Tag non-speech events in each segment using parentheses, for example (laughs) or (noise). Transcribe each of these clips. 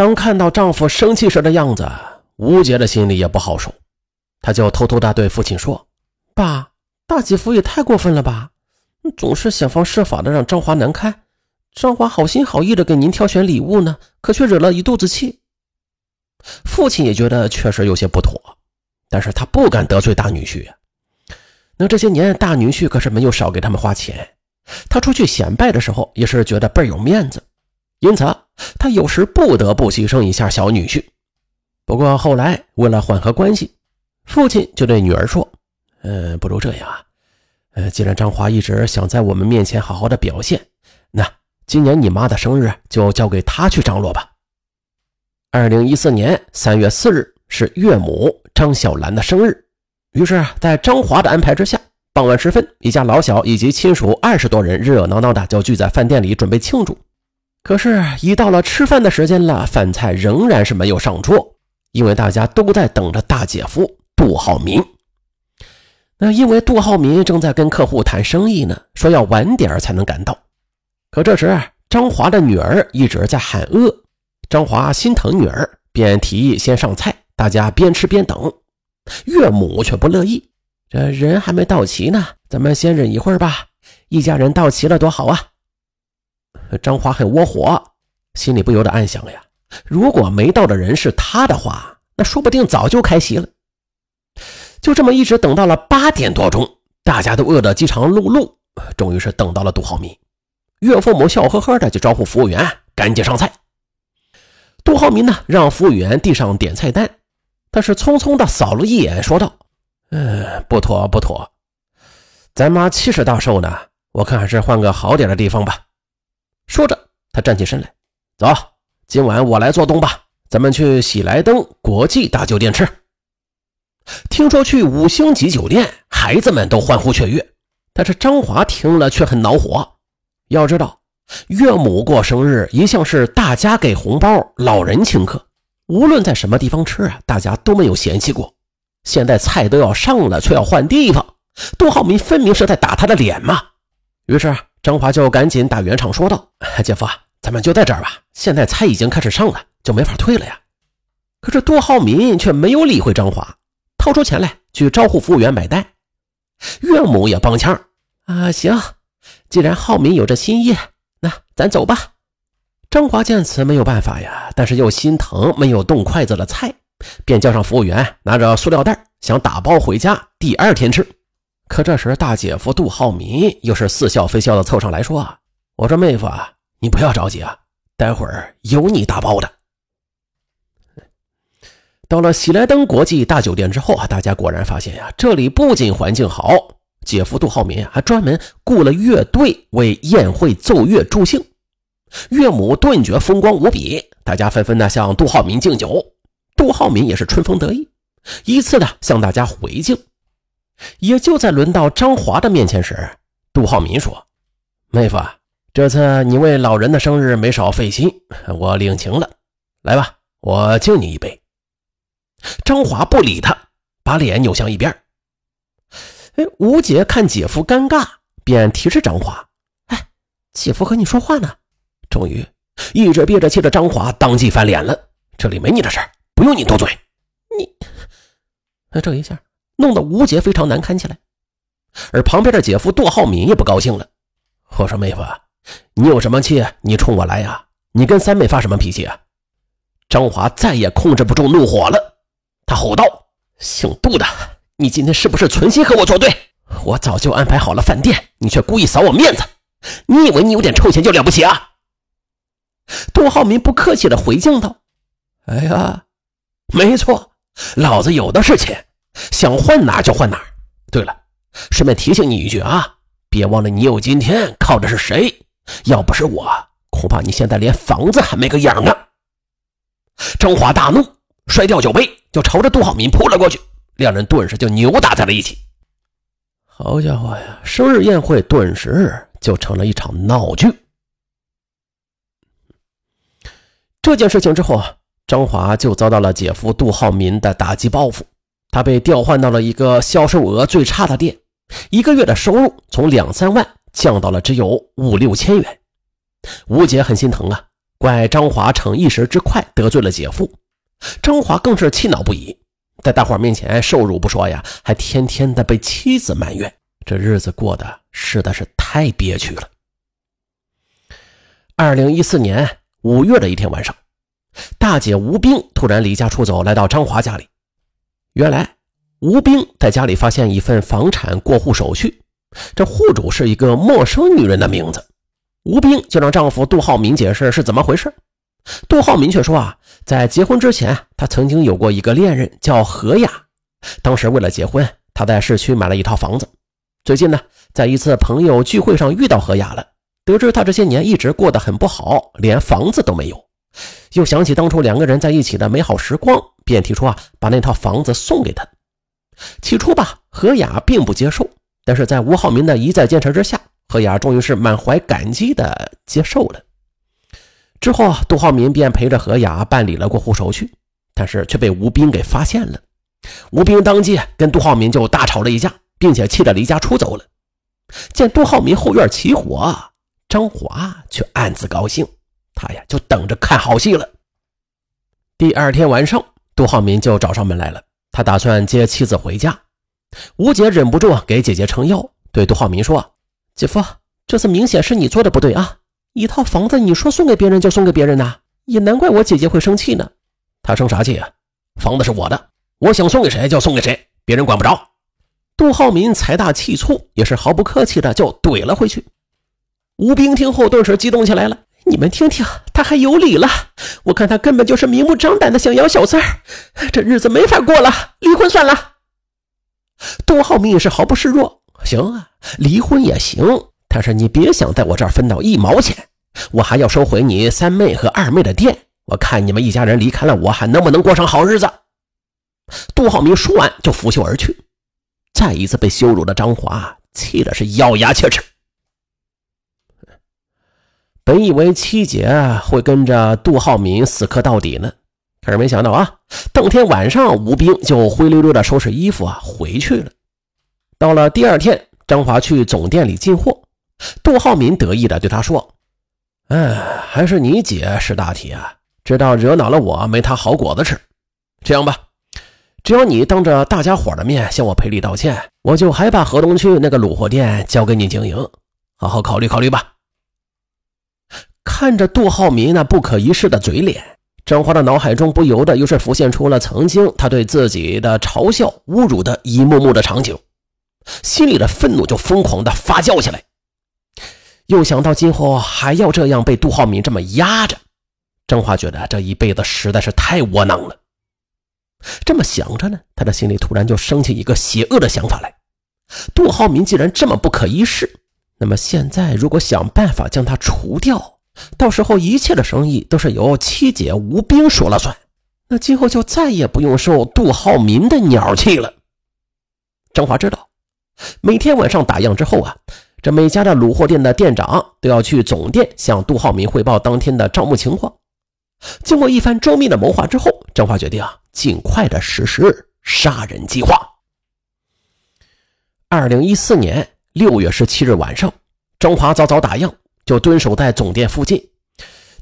当看到丈夫生气时的样子，吴杰的心里也不好受，他就偷偷的对父亲说：“爸，大姐夫也太过分了吧，总是想方设法的让张华难堪。张华好心好意的给您挑选礼物呢，可却惹了一肚子气。”父亲也觉得确实有些不妥，但是他不敢得罪大女婿呀。那这些年，大女婿可是没有少给他们花钱，他出去显摆的时候也是觉得倍儿有面子。因此，他有时不得不牺牲一下小女婿。不过后来，为了缓和关系，父亲就对女儿说：“呃，不如这样啊，呃，既然张华一直想在我们面前好好的表现，那今年你妈的生日就交给他去张罗吧。”二零一四年三月四日是岳母张小兰的生日，于是，在张华的安排之下，傍晚时分，一家老小以及亲属二十多人热热闹闹的就聚在饭店里准备庆祝。可是，一到了吃饭的时间了，饭菜仍然是没有上桌，因为大家都在等着大姐夫杜浩民。那因为杜浩民正在跟客户谈生意呢，说要晚点才能赶到。可这时，张华的女儿一直在喊饿，张华心疼女儿，便提议先上菜，大家边吃边等。岳母却不乐意，这人还没到齐呢，咱们先忍一会儿吧。一家人到齐了多好啊！张华很窝火，心里不由得暗想呀：如果没到的人是他的话，那说不定早就开席了。就这么一直等到了八点多钟，大家都饿得饥肠辘辘，终于是等到了杜浩民。岳父母笑呵呵的就招呼服务员赶紧上菜。杜浩民呢，让服务员递上点菜单，他是匆匆的扫了一眼，说道：“嗯，不妥不妥，咱妈七十大寿呢，我看还是换个好点的地方吧。”说着，他站起身来，走，今晚我来做东吧，咱们去喜来登国际大酒店吃。听说去五星级酒店，孩子们都欢呼雀跃，但是张华听了却很恼火。要知道，岳母过生日一向是大家给红包，老人请客，无论在什么地方吃啊，大家都没有嫌弃过。现在菜都要上了，却要换地方，杜浩民分明是在打他的脸嘛。于是。张华就赶紧打圆场说道：“ (laughs) 姐夫，咱们就在这儿吧。现在菜已经开始上了，就没法退了呀。”可是杜浩民却没有理会张华，掏出钱来去招呼服务员买单。岳母也帮腔：“啊，行，既然浩民有这心意，那咱走吧。”张华见此没有办法呀，但是又心疼没有动筷子的菜，便叫上服务员拿着塑料袋，想打包回家，第二天吃。可这时，大姐夫杜浩民又是似笑非笑的凑上来说：“我说妹夫啊，你不要着急啊，待会儿有你打包的。”到了喜来登国际大酒店之后啊，大家果然发现呀，这里不仅环境好，姐夫杜浩民还专门雇了乐队为宴会奏乐助兴，岳母顿觉风光无比，大家纷纷的向杜浩民敬酒，杜浩民也是春风得意，依次的向大家回敬。也就在轮到张华的面前时，杜浩民说：“妹夫，这次你为老人的生日没少费心，我领情了。来吧，我敬你一杯。”张华不理他，把脸扭向一边。哎，吴姐看姐夫尴尬，便提示张华：“哎，姐夫和你说话呢。”终于，一直憋着气的张华当即翻脸了：“这里没你的事不用你多嘴。”你，哎，这一下。弄得吴杰非常难堪起来，而旁边的姐夫杜浩敏也不高兴了。我说：“妹夫，你有什么气？你冲我来呀！你跟三妹发什么脾气啊？”张华再也控制不住怒火了，他吼道：“姓杜的，你今天是不是存心和我作对？我早就安排好了饭店，你却故意扫我面子，你以为你有点臭钱就了不起啊？”杜浩民不客气的回敬道：“哎呀，没错，老子有的是钱。”想换哪就换哪。对了，顺便提醒你一句啊，别忘了你有今天靠的是谁。要不是我，恐怕你现在连房子还没个样呢。张华大怒，摔掉酒杯，就朝着杜浩民扑了过去，两人顿时就扭打在了一起。好家伙呀，生日宴会顿时就成了一场闹剧。这件事情之后啊，张华就遭到了姐夫杜浩民的打击报复。他被调换到了一个销售额最差的店，一个月的收入从两三万降到了只有五六千元。吴姐很心疼啊，怪张华逞一时之快得罪了姐夫。张华更是气恼不已，在大伙面前受辱不说呀，还天天的被妻子埋怨，这日子过得实在是太憋屈了。二零一四年五月的一天晚上，大姐吴冰突然离家出走，来到张华家里。原来，吴冰在家里发现一份房产过户手续，这户主是一个陌生女人的名字。吴冰就让丈夫杜浩民解释是怎么回事。杜浩民却说啊，在结婚之前，他曾经有过一个恋人叫何雅。当时为了结婚，他在市区买了一套房子。最近呢，在一次朋友聚会上遇到何雅了，得知她这些年一直过得很不好，连房子都没有。又想起当初两个人在一起的美好时光，便提出啊，把那套房子送给他。起初吧，何雅并不接受，但是在吴浩民的一再坚持之下，何雅终于是满怀感激的接受了。之后啊，杜浩民便陪着何雅办理了过户手续，但是却被吴斌给发现了。吴斌当即跟杜浩民就大吵了一架，并且气得离家出走了。见杜浩民后院起火，张华却暗自高兴，他呀就等着看好戏了。第二天晚上，杜浩民就找上门来了，他打算接妻子回家。吴姐忍不住给姐姐撑腰，对杜浩民说：“姐夫，这次明显是你做的不对啊。”一套房子，你说送给别人就送给别人呐？也难怪我姐姐会生气呢。她生啥气啊？房子是我的，我想送给谁就送给谁，别人管不着。杜浩民财大气粗，也是毫不客气的就怼了回去。吴兵听后顿时激动起来了：“你们听听，他还有理了！我看他根本就是明目张胆的想养小三儿，这日子没法过了，离婚算了。”杜浩明也是毫不示弱：“行啊，离婚也行。”但是你别想在我这儿分到一毛钱，我还要收回你三妹和二妹的店。我看你们一家人离开了我，还能不能过上好日子？杜浩明说完就拂袖而去。再一次被羞辱的张华气的是咬牙切齿。本以为七姐会跟着杜浩民死磕到底呢，可是没想到啊，当天晚上吴兵就灰溜溜的收拾衣服啊回去了。到了第二天，张华去总店里进货。杜浩民得意的对他说：“哎，还是你姐识大体啊，知道惹恼了我，没她好果子吃。这样吧，只要你当着大家伙的面向我赔礼道歉，我就还把河东区那个卤货店交给你经营，好好考虑考虑吧。”看着杜浩民那不可一世的嘴脸，张华的脑海中不由得又是浮现出了曾经他对自己的嘲笑、侮辱的一幕幕的场景，心里的愤怒就疯狂的发酵起来。又想到今后还要这样被杜浩民这么压着，张华觉得这一辈子实在是太窝囊了。这么想着呢，他的心里突然就升起一个邪恶的想法来：杜浩民既然这么不可一世，那么现在如果想办法将他除掉，到时候一切的生意都是由七姐吴冰说了算，那今后就再也不用受杜浩民的鸟气了。张华知道，每天晚上打烊之后啊。这每家的卤货店的店长都要去总店向杜浩民汇报当天的账目情况。经过一番周密的谋划之后，张华决定啊，尽快的实施杀人计划。二零一四年六月十七日晚上，张华早早打烊，就蹲守在总店附近，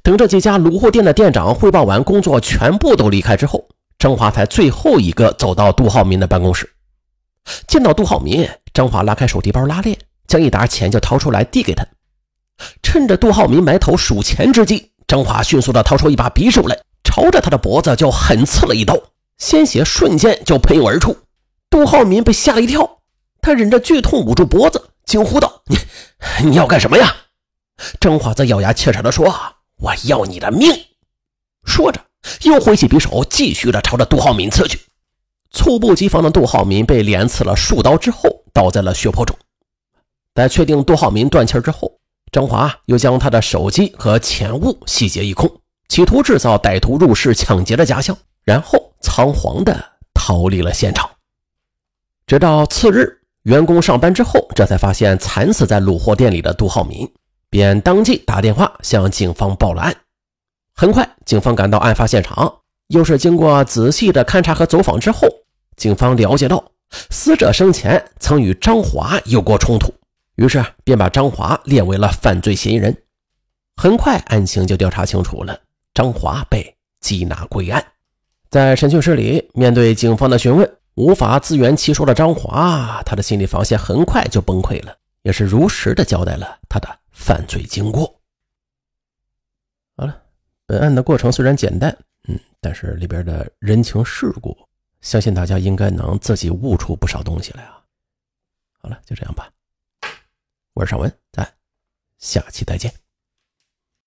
等这几家卤货店的店长汇报完工作，全部都离开之后，张华才最后一个走到杜浩民的办公室。见到杜浩民，张华拉开手提包拉链。将一沓钱就掏出来递给他，趁着杜浩民埋头数钱之际，张华迅速的掏出一把匕首来，朝着他的脖子就狠刺了一刀，鲜血瞬间就喷涌而出。杜浩民被吓了一跳，他忍着剧痛捂住脖子，惊呼道：“你你要干什么呀？”张华则咬牙切齿的说：“我要你的命！”说着，又挥起匕首，继续的朝着杜浩民刺去。猝不及防的杜浩民被连刺了数刀之后，倒在了血泊中。在确定杜浩民断气之后，张华又将他的手机和钱物洗劫一空，企图制造歹徒入室抢劫的假象，然后仓皇的逃离了现场。直到次日，员工上班之后，这才发现惨死在卤货店里的杜浩民，便当即打电话向警方报了案。很快，警方赶到案发现场，又是经过仔细的勘查和走访之后，警方了解到死者生前曾与张华有过冲突。于是便把张华列为了犯罪嫌疑人。很快案情就调查清楚了，张华被缉拿归案。在审讯室里，面对警方的询问，无法自圆其说的张华，他的心理防线很快就崩溃了，也是如实的交代了他的犯罪经过。好了，本案的过程虽然简单，嗯，但是里边的人情世故，相信大家应该能自己悟出不少东西来啊。好了，就这样吧。我是尚文，咱下期再见。